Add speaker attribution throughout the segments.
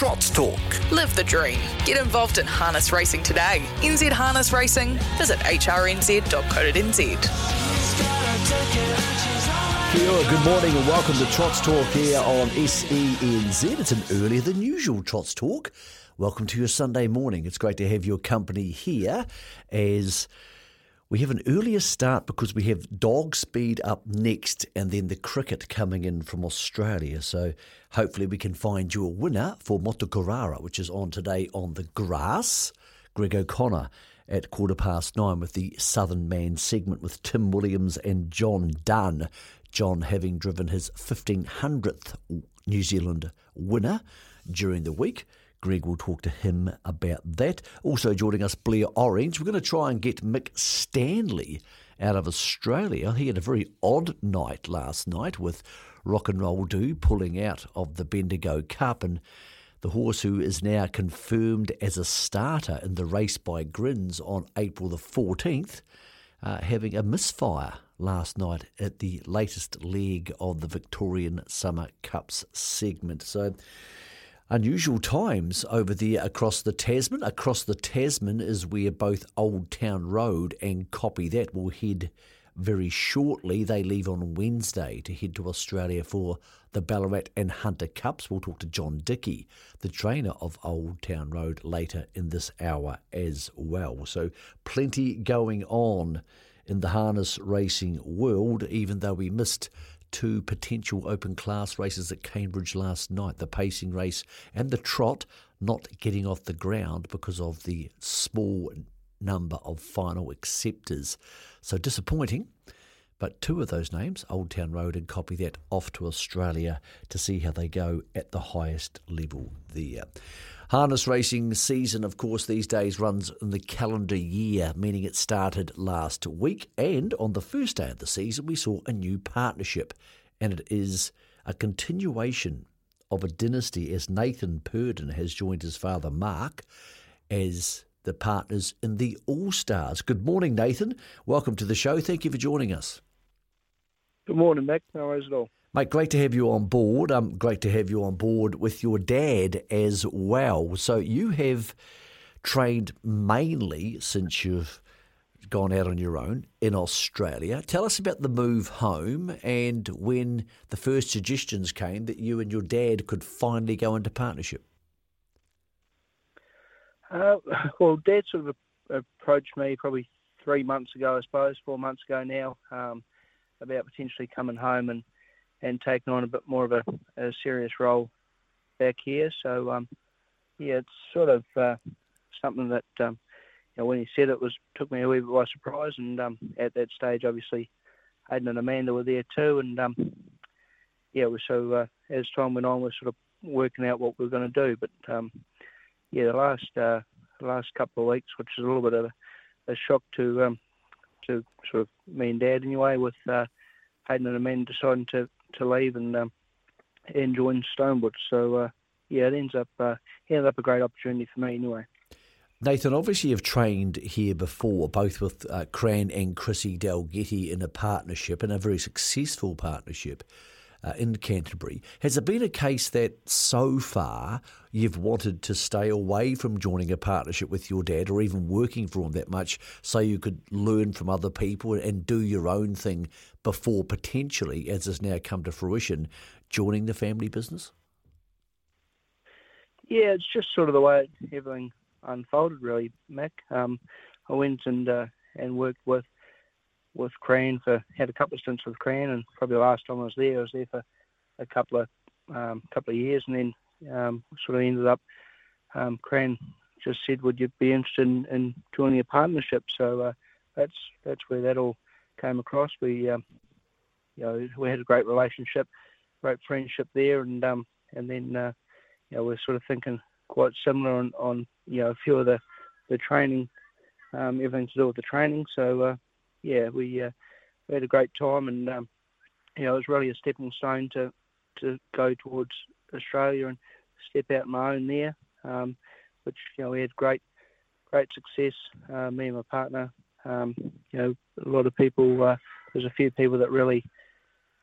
Speaker 1: Trots Talk.
Speaker 2: Live the dream. Get involved in harness racing today. NZ Harness Racing. Visit hrnz.co.nz.
Speaker 3: Kia ora, good morning and welcome to Trots Talk here on SENZ. It's an earlier than usual Trots Talk. Welcome to your Sunday morning. It's great to have your company here as we have an earlier start because we have dog speed up next and then the cricket coming in from Australia. So hopefully we can find you a winner for Motukarara, which is on today on the grass. Greg O'Connor at quarter past nine with the Southern Man segment with Tim Williams and John Dunn. John having driven his 1500th New Zealand winner during the week. Greg will talk to him about that. Also joining us, Blair Orange. We're going to try and get Mick Stanley out of Australia. He had a very odd night last night with Rock and Roll Do pulling out of the Bendigo Cup and the horse who is now confirmed as a starter in the race by Grins on April the 14th, uh, having a misfire last night at the latest leg of the Victorian Summer Cups segment. So unusual times over there across the Tasman. Across the Tasman is where both Old Town Road and Copy That will head very shortly. They leave on Wednesday to head to Australia for the Ballarat and Hunter Cups. We'll talk to John Dickie, the trainer of Old Town Road, later in this hour as well. So plenty going on in the harness racing world, even though we missed two potential open class races at Cambridge last night the pacing race and the trot not getting off the ground because of the small number of final acceptors. So disappointing. But two of those names, Old Town Road and Copy That, off to Australia to see how they go at the highest level there. Harness racing season, of course, these days runs in the calendar year, meaning it started last week. And on the first day of the season, we saw a new partnership, and it is a continuation of a dynasty as Nathan Purdon has joined his father Mark as the partners in the All Stars. Good morning, Nathan. Welcome to the show. Thank you for joining us.
Speaker 4: Good morning, Mac. No worries all.
Speaker 3: Mate, great to have you on board. Um, great to have you on board with your dad as well. So you have trained mainly since you've gone out on your own in Australia. Tell us about the move home and when the first suggestions came that you and your dad could finally go into partnership.
Speaker 4: Uh, well, Dad sort of approached me probably three months ago, I suppose, four months ago now, um, about potentially coming home and, and taking on a bit more of a, a serious role back here. So, um, yeah, it's sort of uh, something that um, you know, when he said it was took me a wee bit by surprise. And um, at that stage, obviously, Hayden and Amanda were there too. And um, yeah, so uh, as time went on, we're sort of working out what we are going to do. But um, yeah, the last uh, the last couple of weeks, which is a little bit of a, a shock to um, to sort of me and Dad anyway, with uh, Hayden and Amanda deciding to, to leave and um, and join Stonewood. So uh, yeah, it ends up uh, ended up a great opportunity for me anyway.
Speaker 3: Nathan, obviously you've trained here before, both with uh, Cran and Chrissy Dalgety in a partnership, and a very successful partnership uh, in Canterbury. Has it been a case that so far you've wanted to stay away from joining a partnership with your dad or even working for him that much so you could learn from other people and do your own thing before potentially, as has now come to fruition, joining the family business?
Speaker 4: Yeah, it's just sort of the way everything unfolded, really, Mac. Um, I went and uh, and worked with with Cran for had a couple of stints with Cran, and probably the last time I was there, I was there for a couple of um, couple of years, and then um, sort of ended up. Um, Cran just said, "Would you be interested in, in joining a partnership?" So uh, that's that's where that all came across. We um, you know we had a great relationship, great friendship there, and um, and then uh, you know we're sort of thinking quite similar on, on you know a few of the the training, um, everything to do with the training. So uh, yeah, we uh, we had a great time, and um, you know, it was really a stepping stone to to go towards Australia and step out my own there, um, which you know we had great great success. Uh, me and my partner, um, you know, a lot of people. Uh, there's a few people that really,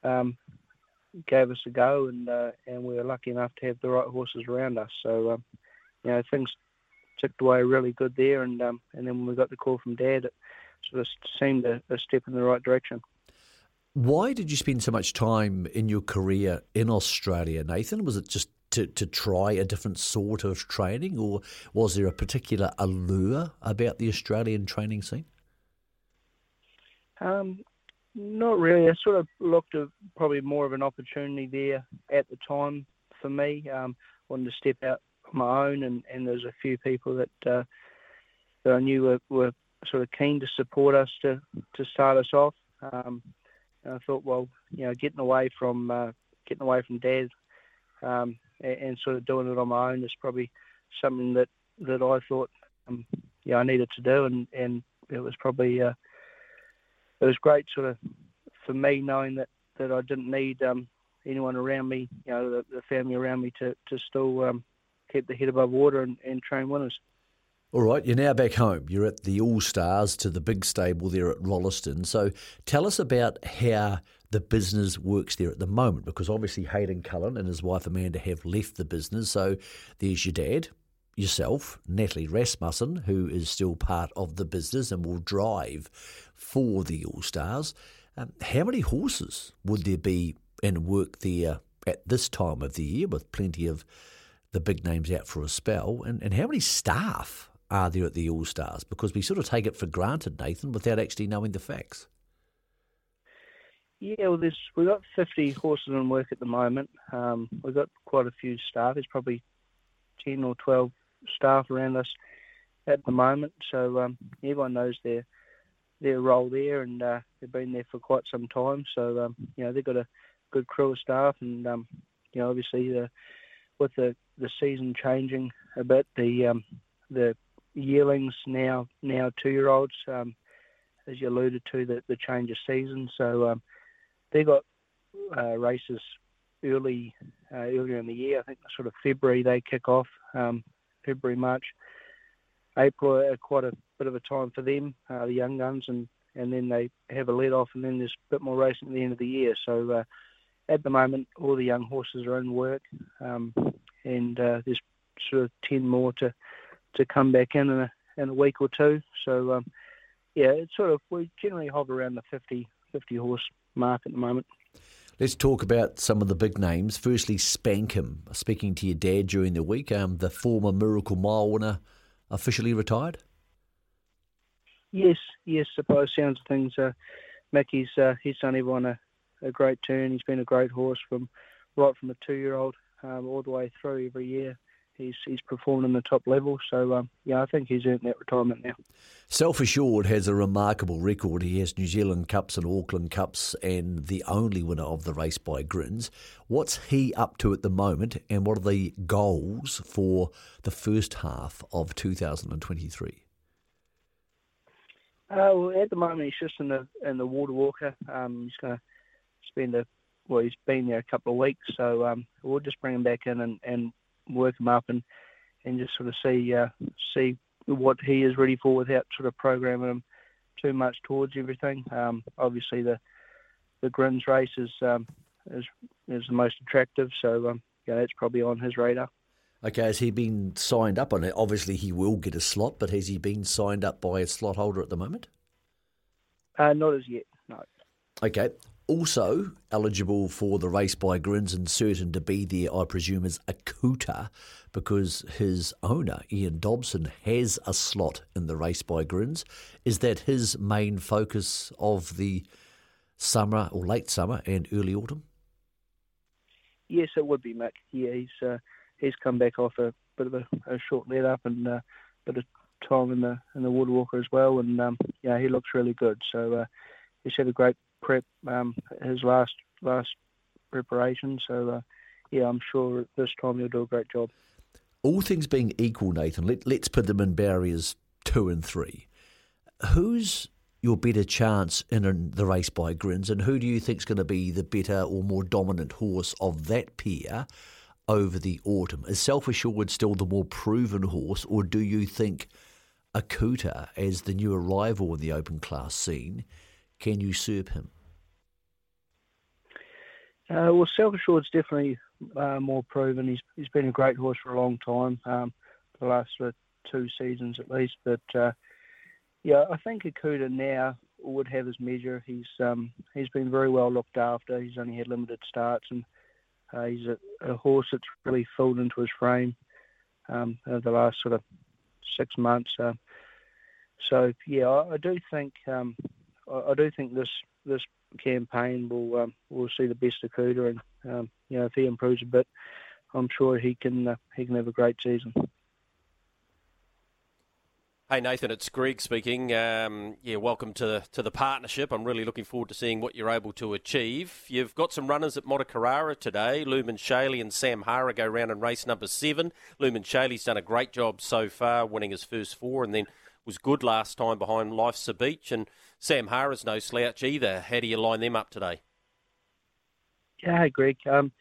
Speaker 4: um, gave us a go, and uh, and we were lucky enough to have the right horses around us. So um, you know things ticked away really good there, and um, and then when we got the call from Dad, it of seemed a, a step in the right direction.
Speaker 3: Why did you spend so much time in your career in Australia, Nathan? Was it just to, to try a different sort of training, or was there a particular allure about the Australian training scene?
Speaker 4: Um, not really. I sort of looked at probably more of an opportunity there at the time for me. Um, wanted to step out on my own, and, and there's a few people that uh, that I knew were, were sort of keen to support us to to start us off. Um, and I thought, well, you know, getting away from uh, getting away from dad um, and, and, sort of doing it on my own is probably something that, that I thought, um, yeah, I needed to do, and, and it was probably uh, it was great, sort of, for me knowing that, that I didn't need um, anyone around me, you know, the, the, family around me to to still um, keep the head above water and, and train winners.
Speaker 3: All right, you're now back home. You're at the All Stars to the big stable there at Rolleston. So tell us about how the business works there at the moment, because obviously Hayden Cullen and his wife Amanda have left the business. So there's your dad, yourself, Natalie Rasmussen, who is still part of the business and will drive for the All Stars. Um, how many horses would there be in work there at this time of the year with plenty of the big names out for a spell? And, and how many staff are there at the All Stars? Because we sort of take it for granted, Nathan, without actually knowing the facts.
Speaker 4: Yeah, well, there's we've got 50 horses in work at the moment. Um, we've got quite a few staff. There's probably 10 or 12 staff around us at the moment. So um, everyone knows their their role there, and uh, they've been there for quite some time. So um, you know they've got a good crew of staff, and um, you know obviously the with the the season changing a bit, the um, the yearlings now now two year olds, um, as you alluded to, the, the change of season. So um, they got uh, races early uh, earlier in the year. I think sort of February they kick off. Um, February, March, April are quite a bit of a time for them, uh, the young guns, and and then they have a let off, and then there's a bit more racing at the end of the year. So uh, at the moment, all the young horses are in work, um, and uh, there's sort of ten more to to come back in in a, in a week or two. So, um, yeah, it's sort of, we generally hover around the 50, 50 horse mark at the moment.
Speaker 3: Let's talk about some of the big names. Firstly, Spankem. Speaking to your dad during the week, um, the former Miracle Mile winner officially retired?
Speaker 4: Yes, yes, by the sounds of things, uh, Mickey's uh, he's done everyone a, a great turn. He's been a great horse from right from a two-year-old um, all the way through every year he's he's performed in the top level. So um, yeah, I think he's earned that retirement now.
Speaker 3: Self Assured has a remarkable record. He has New Zealand Cups and Auckland Cups, and the only winner of the race by Grins. What's he up to at the moment, and what are the goals for the first half of 2023? Uh,
Speaker 4: well, at the moment he's just in the in the Water Walker. Um, he's going to spend a well, he's been there a couple of weeks, so um, we'll just bring him back in and, and work him up and and just sort of see uh, see what he is ready for without sort of programming him too much towards everything. Um, obviously, the the Grins race is um, is is the most attractive, so um, yeah, that's probably on his radar.
Speaker 3: Okay, has he been signed up on it? Obviously, he will get a slot, but has he been signed up by a slot holder at the moment?
Speaker 4: Uh, not as yet, no.
Speaker 3: Okay, also eligible for the race by Grins and certain to be there, I presume, is Akuta because his owner, Ian Dobson, has a slot in the race by Grins. Is that his main focus of the summer or late summer and early autumn?
Speaker 4: Yes, it would be, Mick. Yeah, he's uh, he's come back off a bit of a, a short let up and a uh, bit of time in the in the Water Walker as well, and um, yeah, he looks really good. So uh, he's had a great prep um, his last last preparation. So uh, yeah, I'm sure this time he'll do a great job.
Speaker 3: All things being equal, Nathan, let, let's put them in barriers two and three. Who's your better chance in the race by Grins, and who do you think is going to be the better or more dominant horse of that pair over the autumn? Is Self Assured still the more proven horse, or do you think Akuta, as the new arrival in the open class scene, can usurp him?
Speaker 4: Uh, well, Self Assured's definitely uh, more proven. He's he's been a great horse for a long time, um, the last uh, two seasons at least. But uh, yeah, I think Akuta now would have his measure. He's um, he's been very well looked after. He's only had limited starts, and uh, he's a, a, horse that's really filled into his frame um, over the last sort of six months. Uh, so yeah, I, I do think um, I, I, do think this this campaign will um, will see the best of Cooter, and um, you know if he improves a bit, I'm sure he can uh, he can have a great season.
Speaker 1: Hey Nathan, it's Greg speaking. Um, yeah, welcome to to the partnership. I'm really looking forward to seeing what you're able to achieve. You've got some runners at Motukarara today. Lumen Shaley and Sam Hara go round in race number seven. Lumen Shaley's done a great job so far, winning his first four, and then was good last time behind Life's a Beach. And Sam Hara's no slouch either. How do you line them up today?
Speaker 4: Yeah, Greg. Um,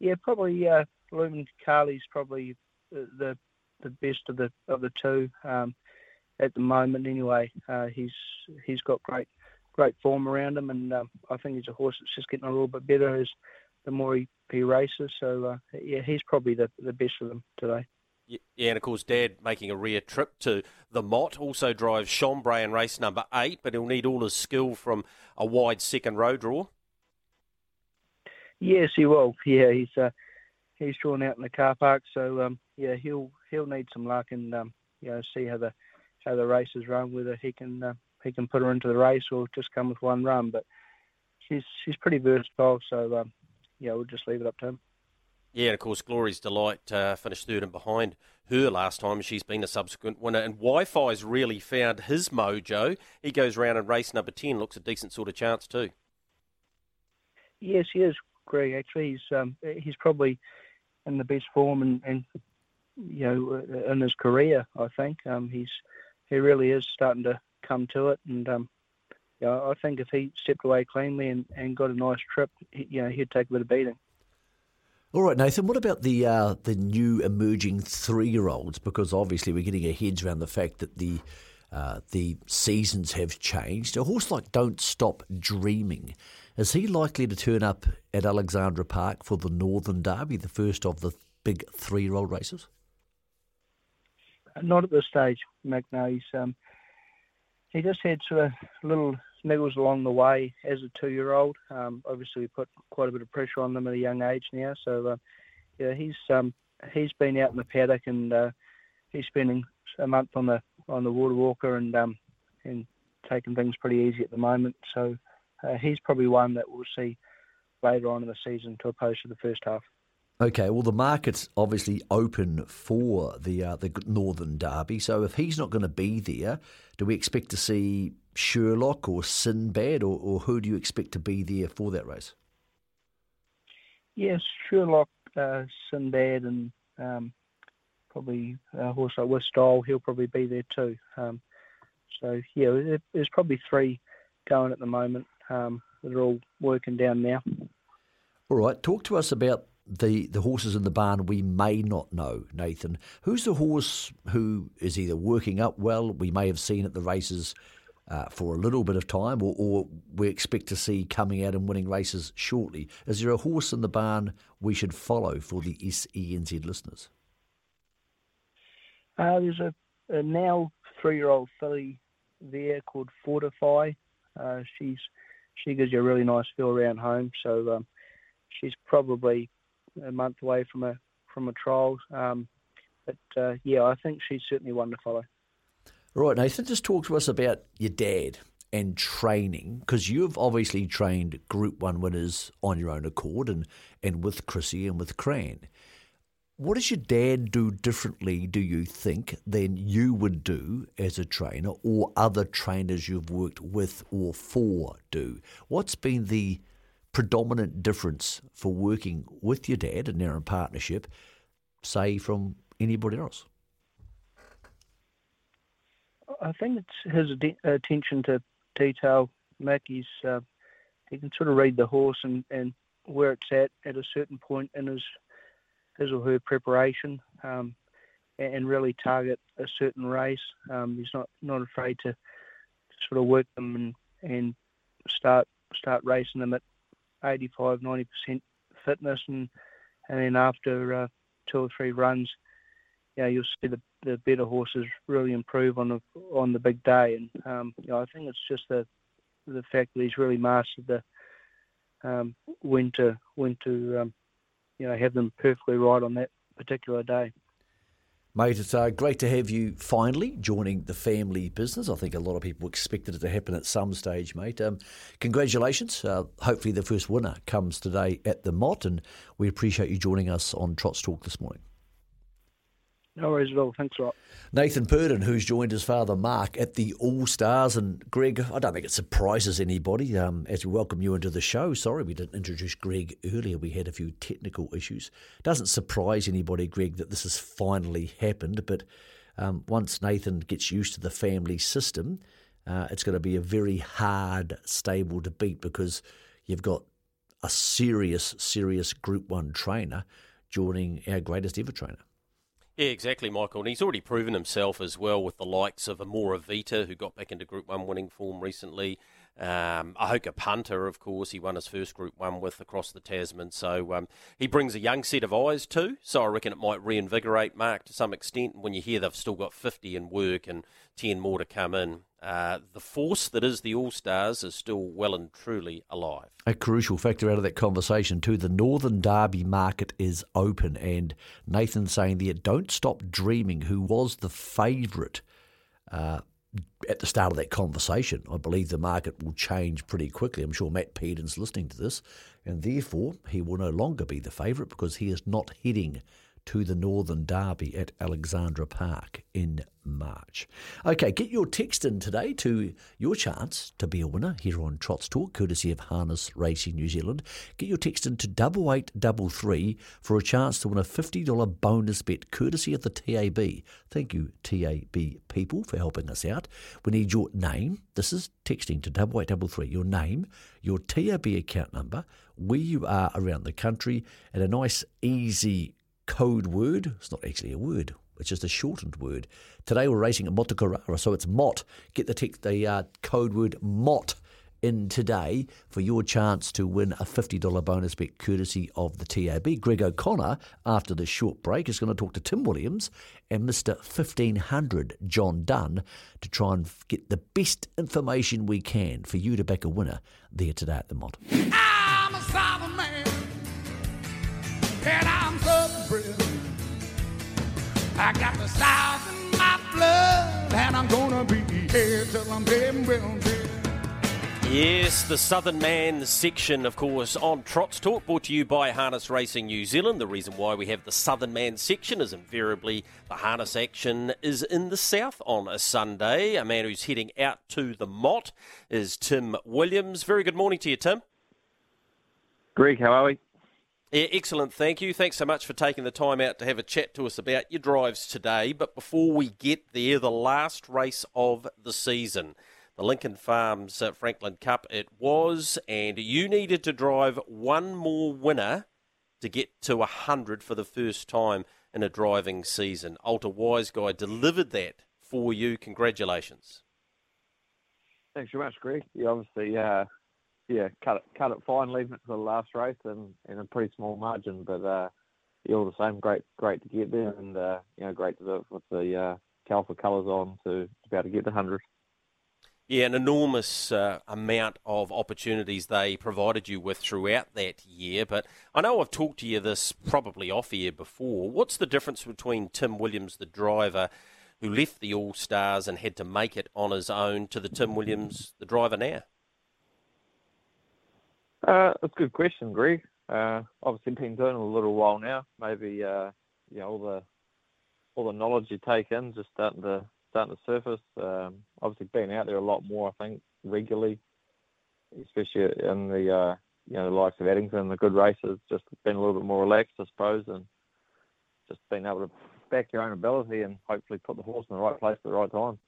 Speaker 4: yeah, probably uh, Lumen Carly's probably the the best of the of the two. Um, at the moment anyway. Uh, he's he's got great great form around him, and um, I think he's a horse that's just getting a little bit better as the more he, he races. So uh, yeah, he's probably the the best of them today.
Speaker 1: Yeah, and of course, Dad making a rare trip to the Mott also drives Chambray in race number eight, but he'll need all his skill from a wide second row draw.
Speaker 4: Yes, he will. Yeah, he's uh, he's drawn out in the car park, so um, yeah, he'll he'll need some luck and um, you know see how the how the race is run, whether he can uh, he can put her into the race or just come with one run. But she's she's pretty versatile, so um, yeah, we'll just leave it up to him.
Speaker 1: Yeah, and of course, Glory's Delight uh, finished third and behind her last time. She's been a subsequent winner, and Wi-Fi's really found his mojo. He goes round in race number ten, looks a decent sort of chance too.
Speaker 4: Yes, he is, Greg. Actually, he's um, he's probably in the best form and, and you know in his career. I think um, he's he really is starting to come to it. And um, you know, I think if he stepped away cleanly and, and got a nice trip, you know, he'd take a bit of beating.
Speaker 3: All right, Nathan. What about the uh, the new emerging three year olds? Because obviously we're getting our heads around the fact that the uh, the seasons have changed. A horse like Don't Stop Dreaming, is he likely to turn up at Alexandra Park for the Northern Derby, the first of the big three year old races?
Speaker 4: Not at this stage, Mick. No, he's um, he just had sort of little niggles along the way as a two-year-old. Um, obviously, we put quite a bit of pressure on them at a young age now. So, uh, yeah, he's um, he's been out in the paddock and uh, he's spending a month on the on the water walker and um, and taking things pretty easy at the moment. So, uh, he's probably one that we'll see later on in the season to opposed to the first half.
Speaker 3: Okay, well, the market's obviously open for the uh, the Northern Derby. So if he's not going to be there, do we expect to see Sherlock or Sinbad, or, or who do you expect to be there for that race?
Speaker 4: Yes, Sherlock, uh, Sinbad, and um, probably a horse like Westall. He'll probably be there too. Um, so yeah, there's probably three going at the moment um, that are all working down now.
Speaker 3: All right, talk to us about the, the horses in the barn we may not know, Nathan. Who's the horse who is either working up well, we may have seen at the races uh, for a little bit of time, or, or, we expect to see coming out and winning races shortly? Is there a horse in the barn we should follow for the SENZ listeners?
Speaker 4: Uh, there's a, a now three year old filly there called Fortify. Uh, she's she gives you a really nice feel around home, so um, she's probably a month away from a from a trial. Um, but uh, yeah, I think she's certainly one to follow.
Speaker 3: Right, Nathan, just talk to us about your dad and training because you've obviously trained Group One winners on your own accord and and with Chrissy and with Cran. What does your dad do differently, do you think, than you would do as a trainer or other trainers you've worked with or for do? What's been the predominant difference for working with your dad and now in partnership, say, from anybody else?
Speaker 4: I think it's his attention to detail. Mackie's uh, he can sort of read the horse and, and where it's at at a certain point in his his or her preparation, um, and really target a certain race. Um, he's not not afraid to sort of work them and, and start start racing them at 85, 90% fitness, and and then after uh, two or three runs, you know, you'll see the, the better horses really improve on the on the big day. And um, you know, I think it's just the the fact that he's really mastered the um, when to when to um, you know have them perfectly right on that particular day.
Speaker 3: Mate, it's uh, great to have you finally joining the family business. I think a lot of people expected it to happen at some stage, mate. Um, congratulations. Uh, hopefully, the first winner comes today at the Mott, and we appreciate you joining us on Trots Talk this morning.
Speaker 4: No worries at all. Thanks a lot.
Speaker 3: Nathan Purdon, who's joined his father Mark at the All Stars. And Greg, I don't think it surprises anybody um, as we welcome you into the show. Sorry we didn't introduce Greg earlier. We had a few technical issues. Doesn't surprise anybody, Greg, that this has finally happened. But um, once Nathan gets used to the family system, uh, it's going to be a very hard stable to beat because you've got a serious, serious Group 1 trainer joining our greatest ever trainer.
Speaker 1: Yeah, exactly, Michael. And he's already proven himself as well with the likes of Amora Vita, who got back into Group 1 winning form recently. Um, Ahoka Punter, of course, he won his first Group 1 with across the Tasman. So um, he brings a young set of eyes too. So I reckon it might reinvigorate Mark to some extent. When you hear they've still got 50 in work and 10 more to come in, uh, the force that is the All Stars is still well and truly alive.
Speaker 3: A crucial factor out of that conversation, too. The Northern Derby market is open, and Nathan saying there, don't stop dreaming, who was the favourite uh, at the start of that conversation. I believe the market will change pretty quickly. I'm sure Matt Peden's listening to this, and therefore he will no longer be the favourite because he is not heading to the Northern Derby at Alexandra Park in March. Okay, get your text in today to your chance to be a winner here on Trots Talk, courtesy of Harness Racing New Zealand. Get your text in to double eight double three for a chance to win a fifty dollar bonus bet, courtesy of the TAB. Thank you, TAB people, for helping us out. We need your name. This is texting to double eight double three. Your name, your TAB account number, where you are around the country, and a nice easy code word. It's not actually a word. It's just a shortened word. Today we're racing at Motukarara, so it's MOT. Get the, text, the uh, code word MOT in today for your chance to win a $50 bonus bet courtesy of the TAB. Greg O'Connor, after this short break, is going to talk to Tim Williams and Mr. 1500 John Dunn to try and get the best information we can for you to back a winner there today at the MOT. I'm a Southern man, and I'm I got the South in my blood, and I'm gonna be here till I'm dead well dead. Yes, the Southern Man section, of course, on Trots Talk, brought to you by Harness Racing New Zealand. The reason why we have the Southern Man section is invariably the harness action is in the south on a Sunday. A man who's heading out to the Mott is Tim Williams. Very good morning to you, Tim.
Speaker 5: Greg, how are we?
Speaker 1: Yeah, excellent. Thank you. Thanks so much for taking the time out to have a chat to us about your drives today. But before we get there, the last race of the season, the Lincoln Farms uh, Franklin Cup, it was, and you needed to drive one more winner to get to 100 for the first time in a driving season. Alta Wise Guy delivered that for you. Congratulations.
Speaker 5: Thanks very much, Greg. You obviously uh, yeah, cut it cut it fine, leaving it for the last race and in a pretty small margin. But uh, all the same, great great to get there, and uh, you know, great to do it with the uh, Calfa colours on to, to be able to get the hundred.
Speaker 1: Yeah, an enormous uh, amount of opportunities they provided you with throughout that year. But I know I've talked to you this probably off air before. What's the difference between Tim Williams, the driver, who left the All Stars and had to make it on his own, to the Tim Williams, the driver now?
Speaker 5: Uh, that's a good question, Greg. Uh, obviously, been doing it a little while now. Maybe uh, all the all the knowledge you take in just starting to surface. Um, obviously, being out there a lot more, I think, regularly, especially in the you know the likes of Addington, and the good races, just been a little bit more relaxed, I suppose, and just being able to back your own ability and hopefully put the horse in the right place at the right time.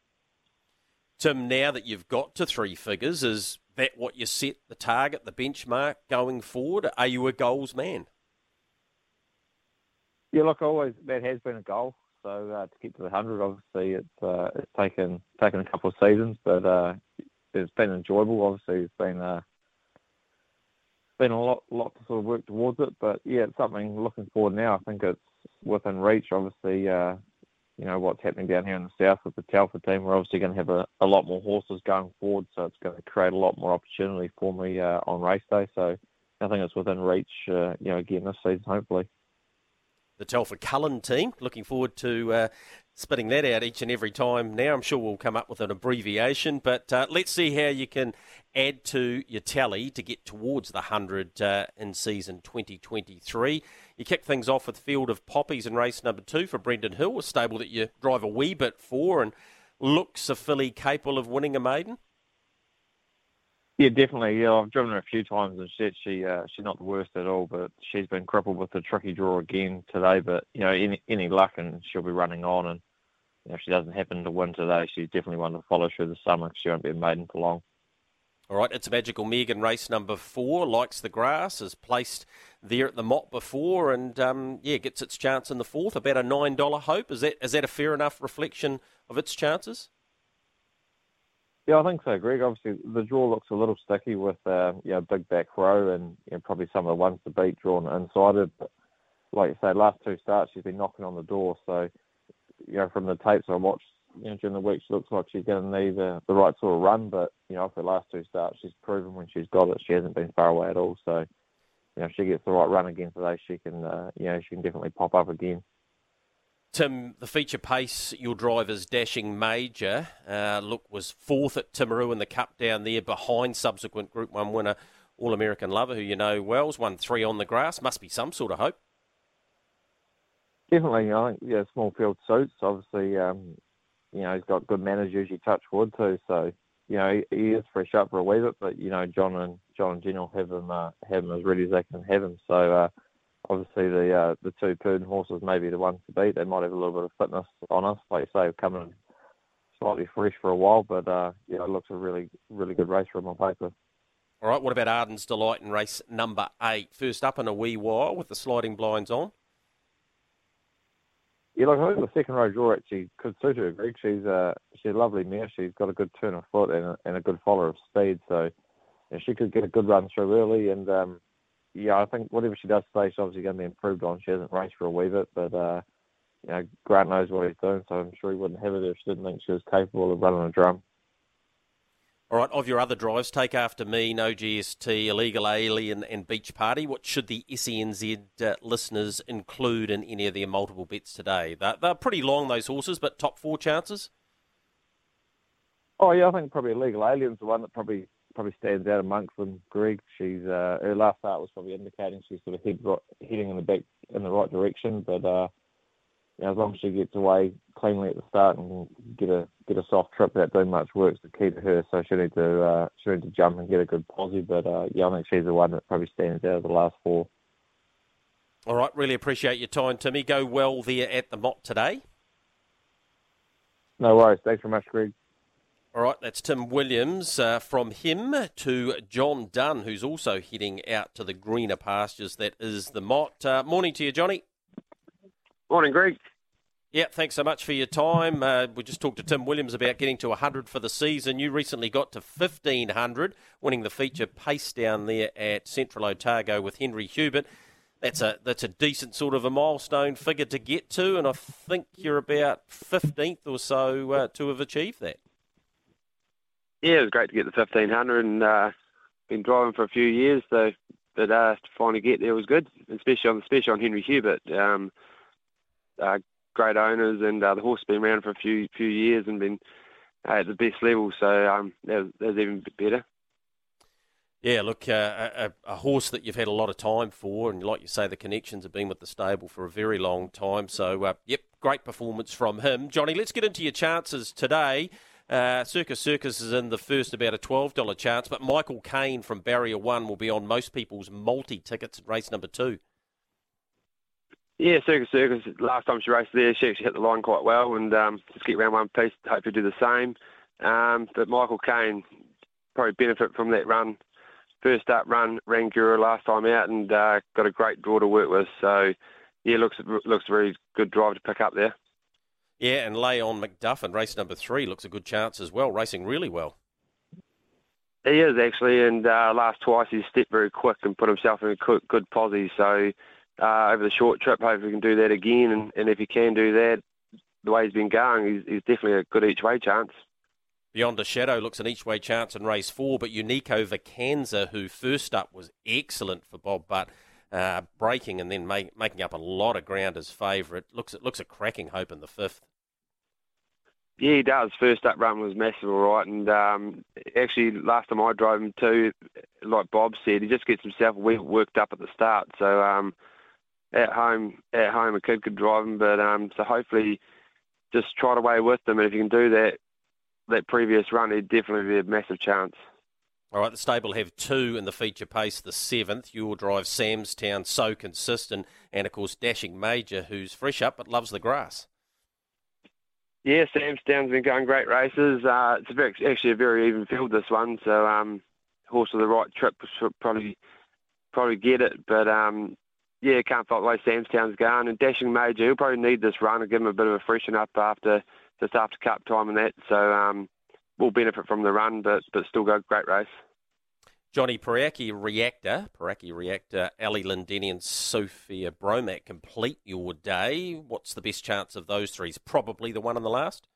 Speaker 1: Tim, now that you've got to three figures, is that what you set the target, the benchmark going forward? Are you a goals man?
Speaker 5: Yeah, look, always that has been a goal. So uh, to get to the hundred, obviously, it's uh, it's taken taken a couple of seasons, but uh, it's been enjoyable. Obviously, it's been uh, been a lot, lot to sort of work towards it. But yeah, it's something looking forward now. I think it's within reach. Obviously, uh, you know what's happening down here in the south with the Telford team. We're obviously going to have a, a lot more horses going forward, so it's going to create a lot more opportunity for me uh, on race day. So I think it's within reach, uh, you know, again this season, hopefully.
Speaker 1: The Telford Cullen team. Looking forward to uh, spitting that out each and every time now. I'm sure we'll come up with an abbreviation, but uh, let's see how you can add to your tally to get towards the 100 uh, in season 2023. You kick things off with Field of Poppies in race number two for Brendan Hill, a stable that you drive a wee bit for and looks a filly capable of winning a maiden.
Speaker 5: Yeah, definitely. Yeah, I've driven her a few times, and she she uh, she's not the worst at all. But she's been crippled with a tricky draw again today. But you know, any any luck, and she'll be running on. And you know, if she doesn't happen to win today, she's definitely one to follow through the summer. because She won't be a maiden for long.
Speaker 1: All right, it's a magical Megan race number four. Likes the grass, is placed there at the Mott before, and um, yeah, gets its chance in the fourth. About a nine dollar hope. Is that is that a fair enough reflection of its chances?
Speaker 5: Yeah, I think so, Greg. Obviously, the draw looks a little sticky with uh, you know big back row and you know, probably some of the ones to beat drawn inside it. But like you say, last two starts she's been knocking on the door. So you know from the tapes I watched you know during the week, she looks like she's going to need the, the right sort of run. But you know, for the last two starts, she's proven when she's got it, she hasn't been far away at all. So you know, if she gets the right run again today, she can uh, you know she can definitely pop up again.
Speaker 1: Tim, the feature pace, your driver's dashing major, uh, look, was fourth at Timaru in the Cup down there behind subsequent Group 1 winner All American Lover, who you know Wells, won three on the grass. Must be some sort of hope.
Speaker 5: Definitely, I yeah, small field suits. Obviously, um, you know, he's got good managers, you touch wood too, so, you know, he, he, is fresh up for a wee bit, but, you know, John and John and Jen will have him, uh, have him as ready as they can have him. So, uh, obviously the uh, the two Purdon horses may be the ones to beat. They might have a little bit of fitness on us, like you say, coming slightly fresh for a while, but uh, yeah, it looks a really really good race from on paper.
Speaker 1: All right, what about Arden's Delight in race number eight? First up in a wee while with the sliding blinds on.
Speaker 5: Yeah, look, I think the second row draw actually could suit her. Greg, she's uh, she's a lovely mare. She's got a good turn of foot and a, and a good follower of speed, so yeah, she could get a good run through early. And um, yeah, I think whatever she does today, she's obviously going to be improved on. She hasn't raced for a wee bit, but uh, you know, Grant knows what he's doing, so I'm sure he wouldn't have it if she didn't think she was capable of running a drum.
Speaker 1: All right, of your other drives, take after me, no GST, illegal alien, and beach party. What should the SENZ uh, listeners include in any of their multiple bets today? They're, they're pretty long, those horses, but top four chances.
Speaker 5: Oh yeah, I think probably illegal alien's the one that probably probably stands out amongst them. Greg, she's uh, her last start was probably indicating she's sort of head, heading in the back in the right direction, but uh, you know, as long as she gets away cleanly at the start and get a get a soft trip without doing much work, is the key to her. So she need to uh, she need to jump and get a good posse. But uh, yeah, I think she's the one that probably stands out of the last four.
Speaker 1: All right, really appreciate your time, Timmy. Go well there at the Mott today.
Speaker 5: No worries. Thanks very much, Greg.
Speaker 1: All right, that's Tim Williams. Uh, from him to John Dunn, who's also heading out to the greener pastures that is the Mott. Uh, morning to you, Johnny.
Speaker 6: Morning, Greg.
Speaker 1: Yeah, thanks so much for your time. Uh, we just talked to Tim Williams about getting to 100 for the season. You recently got to 1500, winning the feature pace down there at Central Otago with Henry Hubert. That's a that's a decent sort of a milestone figure to get to, and I think you're about 15th or so uh, to have achieved that
Speaker 6: yeah, it was great to get the 1500 and uh, been driving for a few years, so but uh, to finally get there was good, especially on especially on Henry Hubert. Um, uh, great owners and uh, the horse has been around for a few few years and been at the best level, so um, that, was, that was even better.
Speaker 1: Yeah, look, uh, a, a, horse that you've had a lot of time for, and like you say, the connections have been with the stable for a very long time. So, uh, yep, great performance from him. Johnny, let's get into your chances today. Uh, Circus Circus is in the first about a $12 chance, but Michael Kane from Barrier 1 will be on most people's multi tickets at race number two.
Speaker 6: Yeah, Circus Circus, last time she raced there, she actually hit the line quite well and um, just get around one piece, hopefully do the same. Um, but Michael Kane probably benefit from that run. First up run, Rangiora last time out and uh, got a great draw to work with. So, yeah, looks looks a very good drive to pick up there.
Speaker 1: Yeah, and Lay on McDuffin, race number three, looks a good chance as well, racing really well.
Speaker 6: He is actually, and uh, last twice he's stepped very quick and put himself in a good, good posse. So uh, over the short trip, hopefully he can do that again. And, and if he can do that, the way he's been going, he's, he's definitely a good each way chance.
Speaker 1: Beyond a Shadow looks an each way chance in race four, but Unico Vacanza, who first up was excellent for Bob Butt, uh, breaking and then make, making up a lot of ground as favourite. Looks it looks a cracking hope in the fifth.
Speaker 6: Yeah, he does. First up run was massive, all right. And um, actually, last time I drove him too, like Bob said, he just gets himself worked up at the start. So um, at home, at home, a kid could drive him, but um, so hopefully, just trot away with them. And if you can do that, that previous run, he'd definitely be a massive chance.
Speaker 1: All right, the stable have two in the feature pace, the seventh. You'll drive Sam's Town, so consistent, and of course Dashing Major, who's fresh up but loves the grass.
Speaker 6: Yeah, Sam's Town's been going great races. Uh, it's very, actually a very even field this one, so um, horse with the right trip should probably probably get it. But um, yeah, can't fault the way Sam's Town's going. And Dashing Major, he'll probably need this run and give him a bit of a freshen up after just after Cup time and that. So um, we'll benefit from the run, but but still go great race.
Speaker 1: Johnny Paraki Reactor, Paraki Reactor, Ali Lindeni and Sophia Bromack complete your day. What's the best chance of those three? Probably the one on the last?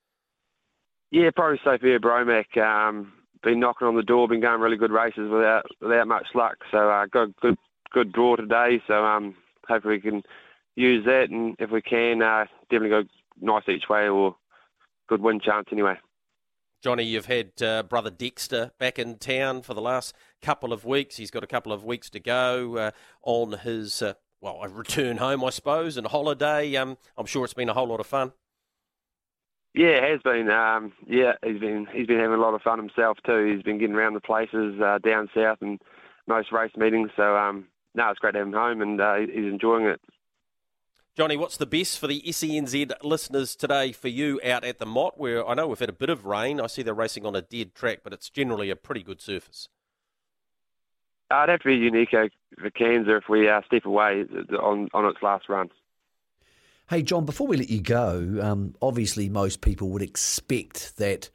Speaker 6: Yeah, probably Sophia Bromack. Um, been knocking on the door, been going really good races without without much luck. So uh, got a good good draw today. So um, hopefully we can use that, and if we can, uh, definitely go nice each way or good win chance anyway.
Speaker 1: Johnny, you've had uh, brother Dexter back in town for the last couple of weeks. He's got a couple of weeks to go uh, on his, uh, well, a return home, I suppose, and holiday. Um, I'm sure it's been a whole lot of fun.
Speaker 6: Yeah, it has been. Um, yeah, he's been he's been having a lot of fun himself too. He's been getting around the places uh, down south and most race meetings. So um, no, it's great to have him home, and uh, he's enjoying it.
Speaker 1: Johnny, what's the best for the SENZ listeners today for you out at the Mott, where I know we've had a bit of rain. I see they're racing on a dead track, but it's generally a pretty good surface.
Speaker 6: Uh, it'd have to be unique Unico Vacanza if we uh, step away on, on its last run.
Speaker 3: Hey, John, before we let you go, um, obviously most people would expect that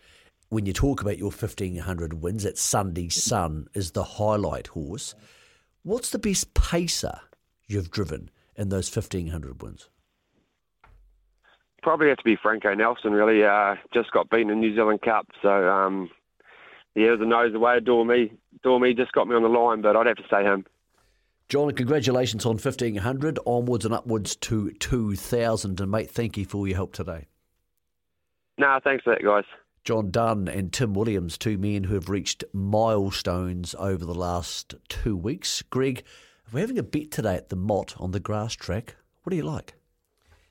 Speaker 3: when you talk about your 1500 wins, that Sunday Sun is the highlight horse. What's the best pacer you've driven? In those 1,500 wins?
Speaker 6: Probably have to be Franco Nelson, really. Uh, just got beaten in the New Zealand Cup. So, um, yeah, the nose away. Dormy, Dormy just got me on the line, but I'd have to say him.
Speaker 3: John, congratulations on 1,500, onwards and upwards to 2,000. And, mate, thank you for your help today.
Speaker 6: No, nah, thanks for that, guys.
Speaker 3: John Dunn and Tim Williams, two men who have reached milestones over the last two weeks. Greg, we're having a bet today at the Mott on the grass track. What do you like?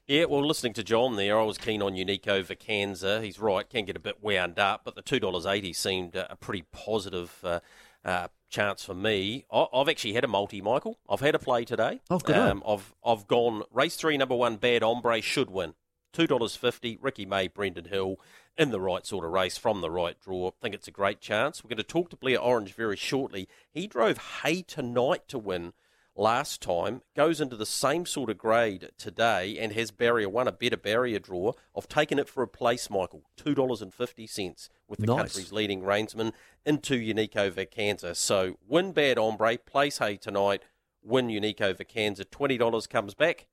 Speaker 1: Yeah, well, listening to John there, I was keen on Unico Vacanza. He's right, can get a bit wound up, but the $2.80 seemed a pretty positive uh, uh, chance for me. I've actually had a multi, Michael. I've had a play today.
Speaker 3: Oh, good. Um,
Speaker 1: I've, I've gone race three, number one, Bad Hombre should win. $2.50, Ricky May, Brendan Hill in the right sort of race from the right draw. I think it's a great chance. We're going to talk to Blair Orange very shortly. He drove Hay Tonight to win last time, goes into the same sort of grade today and has barrier one, a better barrier draw. I've taken it for a place, Michael, $2.50 with the nice. country's leading reinsman into Unico Vacanza. So win Bad Hombre, place Hay tonight, win Unico Vacanza. $20 comes back,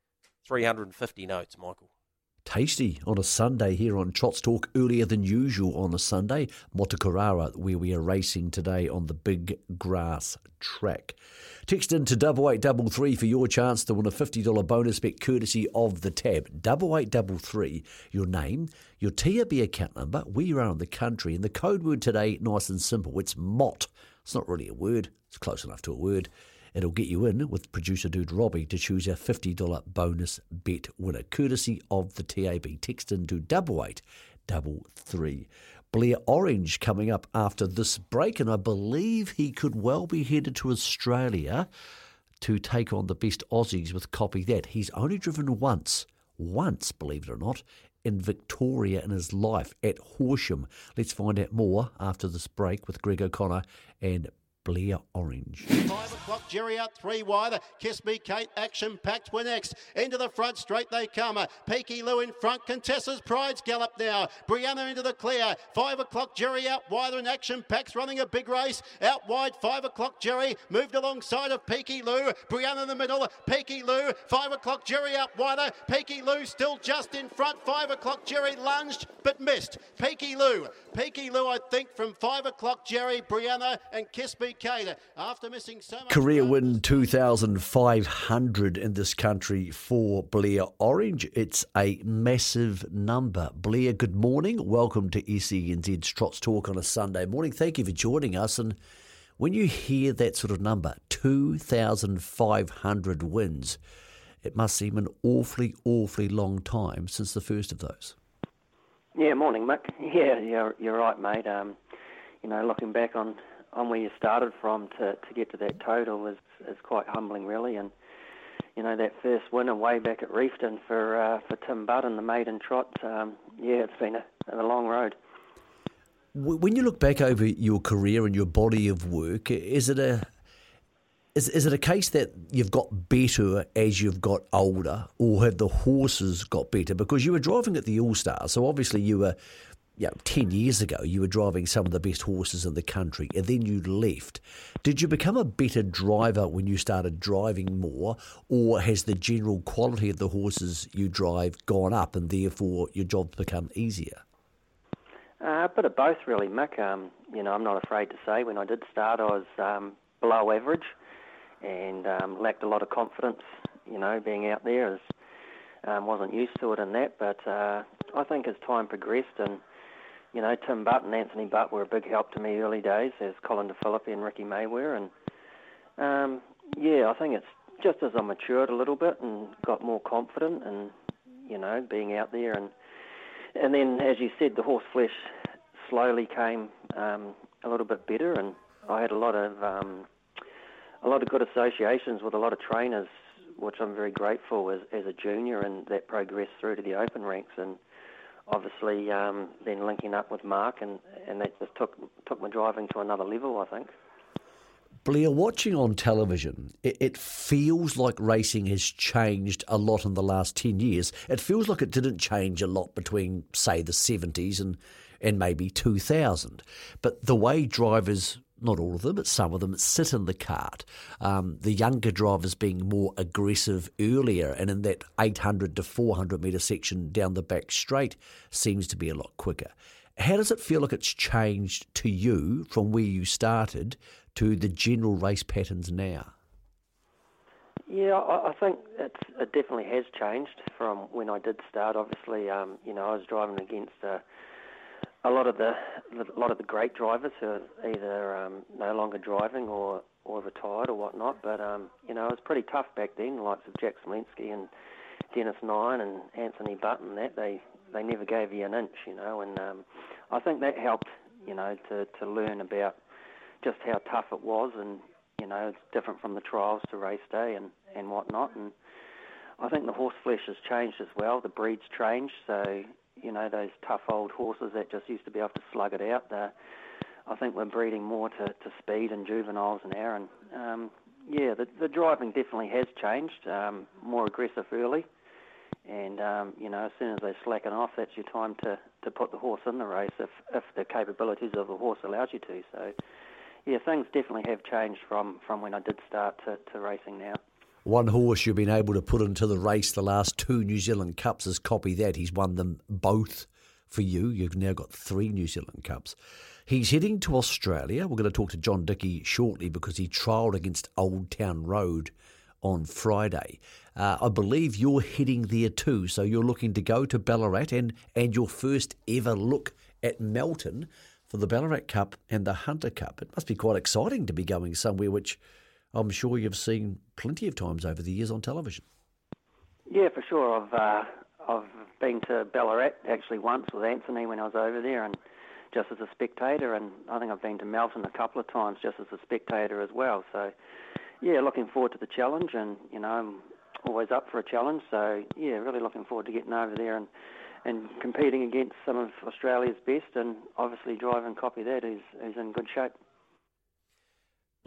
Speaker 1: 350 notes, Michael
Speaker 3: tasty on a Sunday here on Trots Talk earlier than usual on a Sunday. Motukarara, where we are racing today on the big grass track. Text in to double eight double three for your chance to win a fifty dollar bonus bet courtesy of the tab. Double eight double three. Your name, your TAB account number, where you are in the country, and the code word today. Nice and simple. It's MOT. It's not really a word. It's close enough to a word. It'll get you in with producer dude Robbie to choose our $50 bonus bet winner, courtesy of the TAB. Text in to double eight double three. Blair Orange coming up after this break, and I believe he could well be headed to Australia to take on the best Aussies with Copy That. He's only driven once, once, believe it or not, in Victoria in his life at Horsham. Let's find out more after this break with Greg O'Connor and Blair Orange.
Speaker 7: Five o'clock, Jerry out three wide. Kiss Me Kate, action packed. We're next. Into the front, straight they come. Peaky Lou in front. Contessa's Pride's gallop now. Brianna into the clear. Five o'clock, Jerry out wide and action packs running a big race. Out wide, five o'clock, Jerry moved alongside of Peaky Lou. Brianna in the middle. Peaky Lou. Five o'clock, Jerry out wider. Peaky Lou still just in front. Five o'clock, Jerry lunged but missed. Peaky Lou. Peaky Lou, I think, from five o'clock, Jerry, Brianna, and Kiss Me Kate. After missing so much.
Speaker 3: Career win 2,500 in this country for Blair Orange. It's a massive number. Blair, good morning. Welcome to SENZ's Trots Talk on a Sunday morning. Thank you for joining us. And when you hear that sort of number, 2,500 wins, it must seem an awfully, awfully long time since the first of those.
Speaker 8: Yeah, morning, Mick. Yeah, you're, you're right, mate. Um, you know, looking back on on where you started from to, to get to that total is is quite humbling, really. And you know that first winner way back at Reefton for uh, for Tim Butt, the maiden trot. Um, yeah, it's been a, a long road.
Speaker 3: When you look back over your career and your body of work, is it a is, is it a case that you've got better as you've got older, or have the horses got better? Because you were driving at the All Star, so obviously you were you know, 10 years ago, you were driving some of the best horses in the country, and then you left. Did you become a better driver when you started driving more, or has the general quality of the horses you drive gone up, and therefore your job's become easier?
Speaker 8: Uh, a bit of both, really, Mick. Um, you know, I'm not afraid to say when I did start, I was um, below average and um, lacked a lot of confidence, you know, being out there. As, um, wasn't used to it and that, but uh, I think as time progressed and you know, Tim Butt and Anthony Butt were a big help to me early days, as Colin De Filippi and Ricky May were. And um, yeah, I think it's just as I matured a little bit and got more confident and, you know, being out there. And, and then, as you said, the horse flesh slowly came um, a little bit better. And I had a lot of, um, a lot of good associations with a lot of trainers, which I'm very grateful as, as a junior, and that progressed through to the open ranks. And obviously um, then linking up with Mark, and, and that just took took my driving to another level, I think.
Speaker 3: Blair, watching on television, it, it, feels like racing has changed a lot in the last 10 years. It feels like it didn't change a lot between, say, the 70s and, and maybe 2000. But the way drivers not all of them, but some of them sit in the cart. Um, the younger drivers being more aggressive earlier, and in that 800 to 400 metre section down the back straight seems to be a lot quicker. How does it feel like it's changed to you from where you started to the general race patterns now?
Speaker 8: Yeah, I, think it definitely has changed from when I did start. Obviously, um, you know, I was driving against a a lot of the, a lot of the great drivers who are either um, no longer driving or or retired or whatnot. But um, you know, it was pretty tough back then. The likes of Jack Smolenski and Dennis Nyhan and Anthony Butt. That they they never gave you an inch, you know. And um, I think that helped, you know, to to learn about just how tough it was, and you know, it's different from the trials to race day and and whatnot. And I think the horse flesh has changed as well. The breed's changed, so you know, those tough old horses that just used to be able to slug it out. They're, I think we're breeding more to, to speed and juveniles. And um, yeah, the, the driving definitely has changed. Um, more aggressive early. And, um, you know, as soon as they slacken off, that's your time to, to put the horse in the race if, if the capabilities of the horse allows you to. So, yeah, things definitely have changed from, from when I did start to, to racing now.
Speaker 3: One horse you've been able to put into the race the last two New Zealand Cups is copy that. He's won them both for you. You've now got three New Zealand Cups. He's heading to Australia. We're going to talk to John Dickie shortly because he trialled against Old Town Road on Friday. Uh, I believe you're heading there too, so you're looking to go to Ballarat and, and your first ever look at Melton for the Ballarat Cup and the Hunter Cup. It must be quite exciting to be going somewhere which I'm sure you've seen plenty of times over the years on television.
Speaker 8: Yeah, for sure. I've uh, I've been to Ballarat actually once with Anthony when I was over there, and just as a spectator, and I think I've been to Melton a couple of times just as a spectator as well. So, yeah, looking forward to the challenge, and you know, I'm always up for a challenge. So, yeah, really looking forward to getting over there and and competing against some of Australia's best, and obviously driving copy that is is in good shape.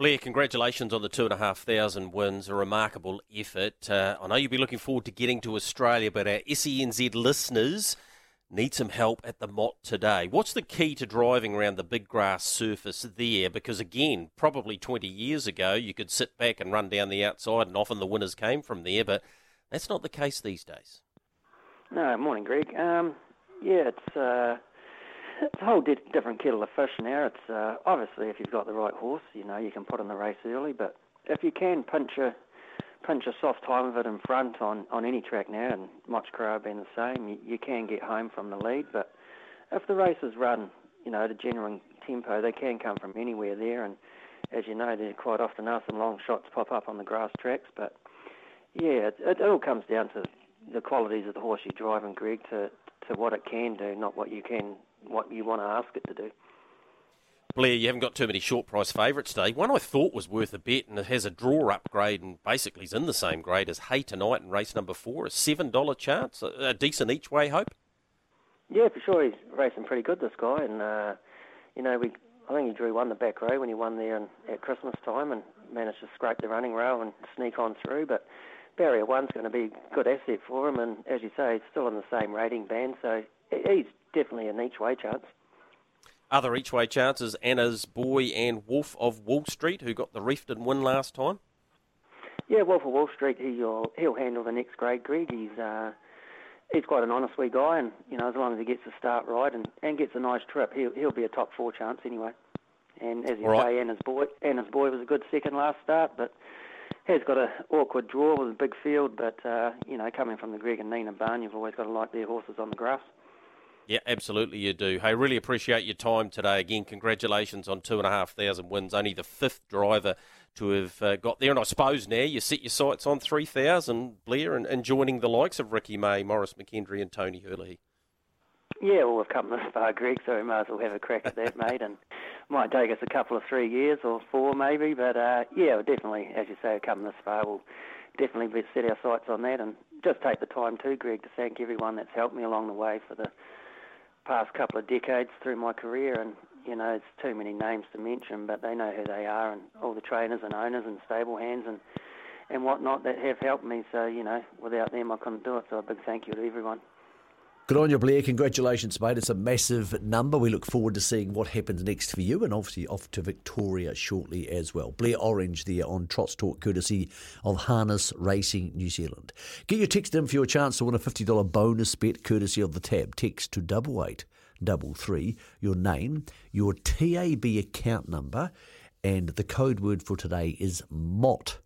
Speaker 1: Blair, congratulations on the two and a half thousand wins. A remarkable effort. Uh, I know you'll be looking forward to getting to Australia, but our SENZ listeners need some help at the Mott today. What's the key to driving around the big grass surface there? Because again, probably 20 years ago, you could sit back and run down the outside, and often the winners came from there, but that's not the case these days.
Speaker 8: No, morning, Greg. Um, yeah, it's. Uh it's a whole di- different kettle of fish now. It's uh, obviously if you've got the right horse, you know you can put in the race early. But if you can pinch a pinch a soft time of it in front on, on any track now, and Motukarara being the same, you, you can get home from the lead. But if the races run, you know, the genuine tempo, they can come from anywhere there. And as you know, there quite often are some long shots pop up on the grass tracks. But yeah, it, it all comes down to the qualities of the horse you're driving, Greg, to to what it can do, not what you can what you want to ask it to do.
Speaker 1: Blair, you haven't got too many short price favourites today. One I thought was worth a bet and it has a draw upgrade and basically is in the same grade as Hay Tonight in race number four, a $7 chance, a, decent each way hope.
Speaker 8: Yeah, for sure. He's racing pretty good, this guy. And, uh, you know, we I think he drew one the back row when he won there in, at Christmas time and managed to scrape the running rail and sneak on through. But Barrier One's going to be a good asset for him. And as you say, he's still in the same rating band. So he's definitely an each way chance.
Speaker 1: Other each way chances Anna's Boy and Wolf of Wall Street, who got the Reefton win last time.
Speaker 8: Yeah, Wolf of Wall Street, he'll he'll handle the next grade, Greg. He's uh, he's quite an honest wee guy, and you know as long as he gets the start right and, and gets a nice trip, he'll he'll be a top four chance anyway. And as you right. say, Anna's boy Anna's boy was a good second last start, but has got a awkward draw with a big field. But uh, you know, coming from the Greg and Nina barn, you've always got to like their horses on the grass.
Speaker 1: Yeah, absolutely you do. Hey, really appreciate your time today. Again, congratulations on two and a half thousand wins. Only the fifth driver to have uh, got there. And I suppose now you set your sights on 3,000, Blair, and, and, joining the likes of Ricky May, Maurice McKendry and Tony Herlihy.
Speaker 8: Yeah, well, we've come this far, Greg, so we might as well have a crack at that, mate. And might take us a couple of three years or four, maybe. But uh, yeah, we'll definitely, as you say, come this far, we'll definitely set our sights on that. And just take the time too, Greg, to thank everyone that's helped me along the way for the past couple of decades through my career, and you know, it's too many names to mention, but they know who they are, and all the trainers and owners and stable hands and and whatnot that have helped me. So you know, without them, I couldn't do it. So a big thank you to everyone.
Speaker 3: Good on you, Blair. Congratulations, mate. It's a massive number. We look forward to seeing what happens next for you and obviously off to Victoria shortly as well. Blair Orange there on Trots Talk, courtesy of Harness Racing New Zealand. Get your text in for your chance to win a $50 bonus bet courtesy of the tab. Text to double eight double three, your name, your TAB account number, and the code word for today is MOT.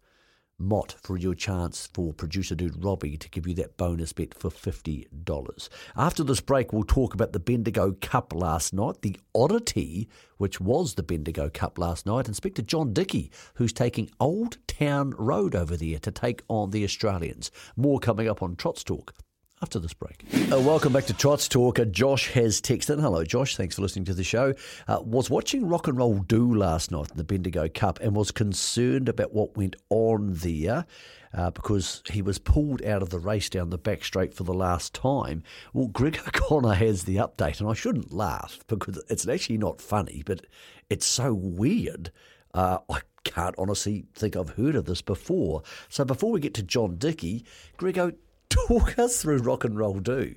Speaker 3: Mott for your chance for producer dude Robbie to give you that bonus bet for $50. After this break, we'll talk about the Bendigo Cup last night, the oddity which was the Bendigo Cup last night, to John Dickie, who's taking Old Town Road over there to take on the Australians. More coming up on Trots Talk after this break. Uh, welcome back to Trots Talk. Uh, Josh has texted. Hello, Josh. Thanks for listening to the show. Uh, was watching Rock and Roll Do last night in the Bendigo Cup and was concerned about what went on there. Uh, because he was pulled out of the race down the back straight for the last time. Well, Greg O'Connor has the update, and I shouldn't laugh because it's actually not funny, but it's so weird. Uh, I can't honestly think I've heard of this before. So before we get to John Dickie, Grego, Talk us through rock and roll do.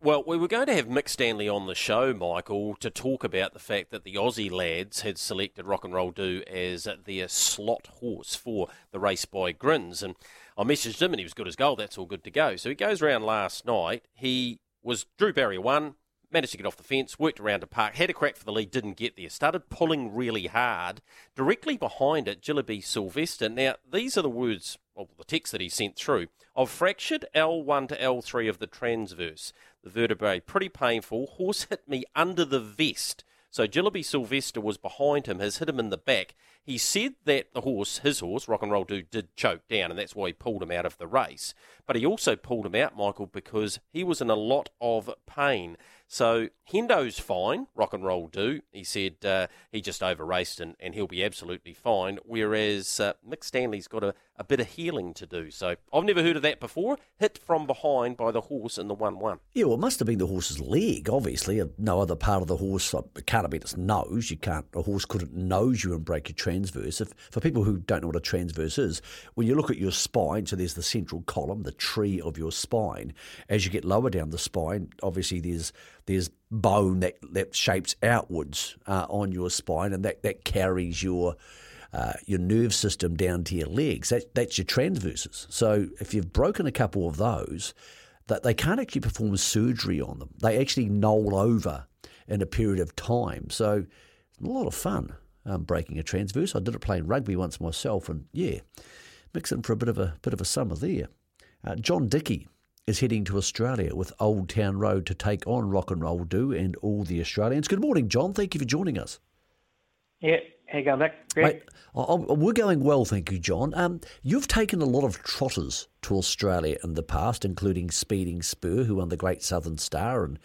Speaker 1: Well, we were going to have Mick Stanley on the show, Michael, to talk about the fact that the Aussie lads had selected Rock and Roll Do as their slot horse for the race by Grins. And I messaged him and he was good as gold. That's all good to go. So he goes around last night. He was Drew Barrier one, managed to get off the fence, worked around to park, had a crack for the lead, didn't get there, started pulling really hard. Directly behind it, Jillaby Sylvester. Now, these are the words, well, the text that he sent through. Of fractured L1 to L3 of the transverse, the vertebrae, pretty painful. Horse hit me under the vest. So Jillaby Sylvester was behind him, has hit him in the back. He said that the horse, his horse, Rock and Roll Dude, did choke down, and that's why he pulled him out of the race. But he also pulled him out, Michael, because he was in a lot of pain. So Hendo's fine, rock and roll do. He said uh, he just over raced and, and he'll be absolutely fine. Whereas uh, Mick Stanley's got a, a bit of healing to do. So I've never heard of that before. Hit from behind by the horse in the 1 1.
Speaker 3: Yeah, well, it must have been the horse's leg, obviously. No other part of the horse, uh, it can't have been its nose. You can't, a horse couldn't nose you and break your transverse. If, for people who don't know what a transverse is, when you look at your spine, so there's the central column, the tree of your spine, as you get lower down the spine, obviously there's there's bone that, that shapes outwards uh, on your spine, and that, that carries your uh, your nerve system down to your legs. That, that's your transverses. So if you've broken a couple of those, that they can't actually perform surgery on them. They actually knoll over in a period of time. So it's a lot of fun um, breaking a transverse. I did it playing rugby once myself, and yeah, mixing for a bit of a bit of a summer there. Uh, John Dickie is heading to Australia with Old Town Road to take on Rock and Roll Do and all the Australians. Good morning, John. Thank you for joining us.
Speaker 9: Yeah, how you going, Mick? Great.
Speaker 3: Mate, we're going well, thank you, John. Um, you've taken a lot of trotters to Australia in the past, including Speeding Spur, who won the Great Southern Star, and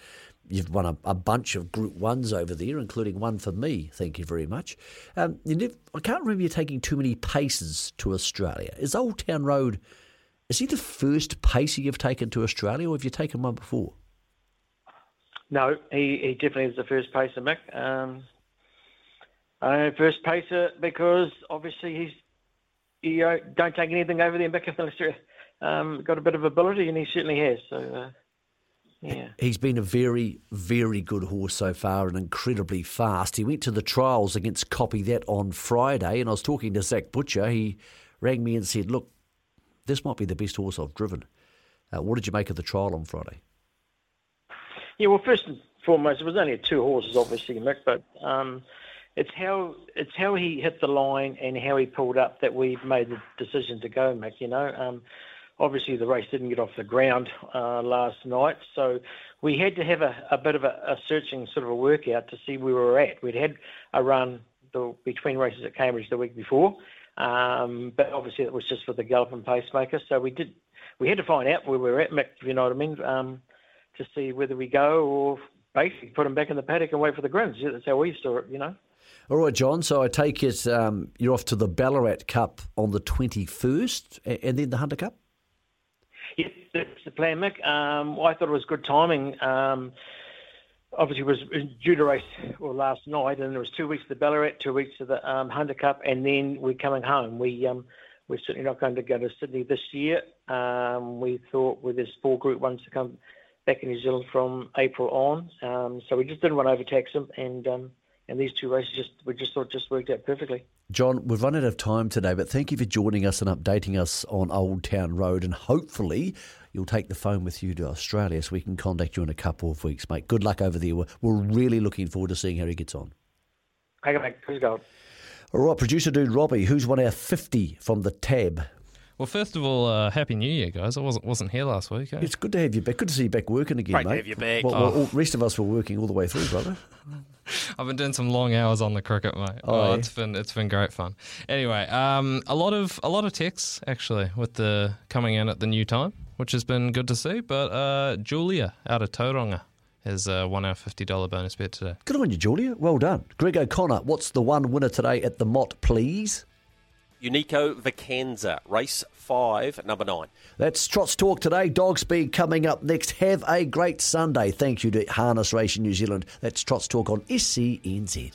Speaker 3: you've won a, a bunch of Group Ones over there, including one for me. Thank you very much. Um, you I can't remember you taking too many paces to Australia. Is Old Town Road is he the first pacer you've taken to Australia, or have you taken one before?
Speaker 9: No, he, he definitely is the first pacer, Mick. Um, uh, first pacer because obviously he's you uh, don't take anything over there, Mick, unless you've um, got a bit of ability, and he certainly has. So. Uh, yeah.
Speaker 3: He's been a very, very good horse so far and incredibly fast. He went to the trials against Copy That on Friday, and I was talking to Zach Butcher. He rang me and said, Look, this might be the best horse I've driven. Uh, what did you make of the trial on Friday?
Speaker 9: Yeah, well, first and foremost, it was only two horses, obviously, Mick, but um, it's how it's how he hit the line and how he pulled up that we made the decision to go, Mick. You know, um, obviously the race didn't get off the ground uh, last night, so we had to have a, a bit of a, a, searching sort of a workout to see where we were at. We'd had a run the, between races at Cambridge the week before, um, but obviously, it was just for the gallop and pacemaker. So we did, we had to find out where we were at, Mick, if you know what I mean, um, to see whether we go or basically put them back in the paddock and wait for the grins. That's how we saw it, you know.
Speaker 3: All right, John. So I take it um, you're off to the Ballarat Cup on the 21st and then the Hunter Cup?
Speaker 9: Yes, that's the plan, Mick. Um, I thought it was good timing. Um, obviously was due to race well last night, and there was two weeks to the Ballarat, two weeks to the um, Hunter Cup, and then we're coming home. We um, we're certainly not going to go to Sydney this year. Um, we thought with this four Group Ones to come back in New Zealand from April on, um, so we just didn't want to overtax them, and um, and these two races just we just thought just worked out perfectly.
Speaker 3: John, we've run out of time today, but thank you for joining us and updating us on Old Town Road, and hopefully you'll take the phone with you to Australia so we can contact you in a couple of weeks, mate. Good luck over there. We're, we're really looking forward to seeing how he gets on.
Speaker 9: Okay, mate. Who's going?
Speaker 3: All right, producer dude Robbie, who's won our 50 from the tab?
Speaker 10: Well, first of all, uh, happy New Year, guys! I wasn't wasn't here last week. Eh?
Speaker 3: It's good to have you back. Good to see you back working again,
Speaker 1: Great
Speaker 3: mate. to
Speaker 1: have you back.
Speaker 3: Well, oh. well, the rest of us were working all the way through, brother.
Speaker 10: I've been doing some long hours on the cricket, mate. Oh, oh yeah. it's been it's been great fun. Anyway, um, a lot of a lot of texts actually with the coming in at the new time, which has been good to see. But uh, Julia out of Tauranga has uh, won our fifty dollar bonus bet today.
Speaker 3: Good on you, Julia. Well done, Greg O'Connor. What's the one winner today at the Mott, please?
Speaker 1: Unico Vacanza, race five, number nine.
Speaker 3: That's Trots Talk today. Dog Speed coming up next. Have a great Sunday. Thank you to Harness Racing New Zealand. That's Trots Talk on SENZ.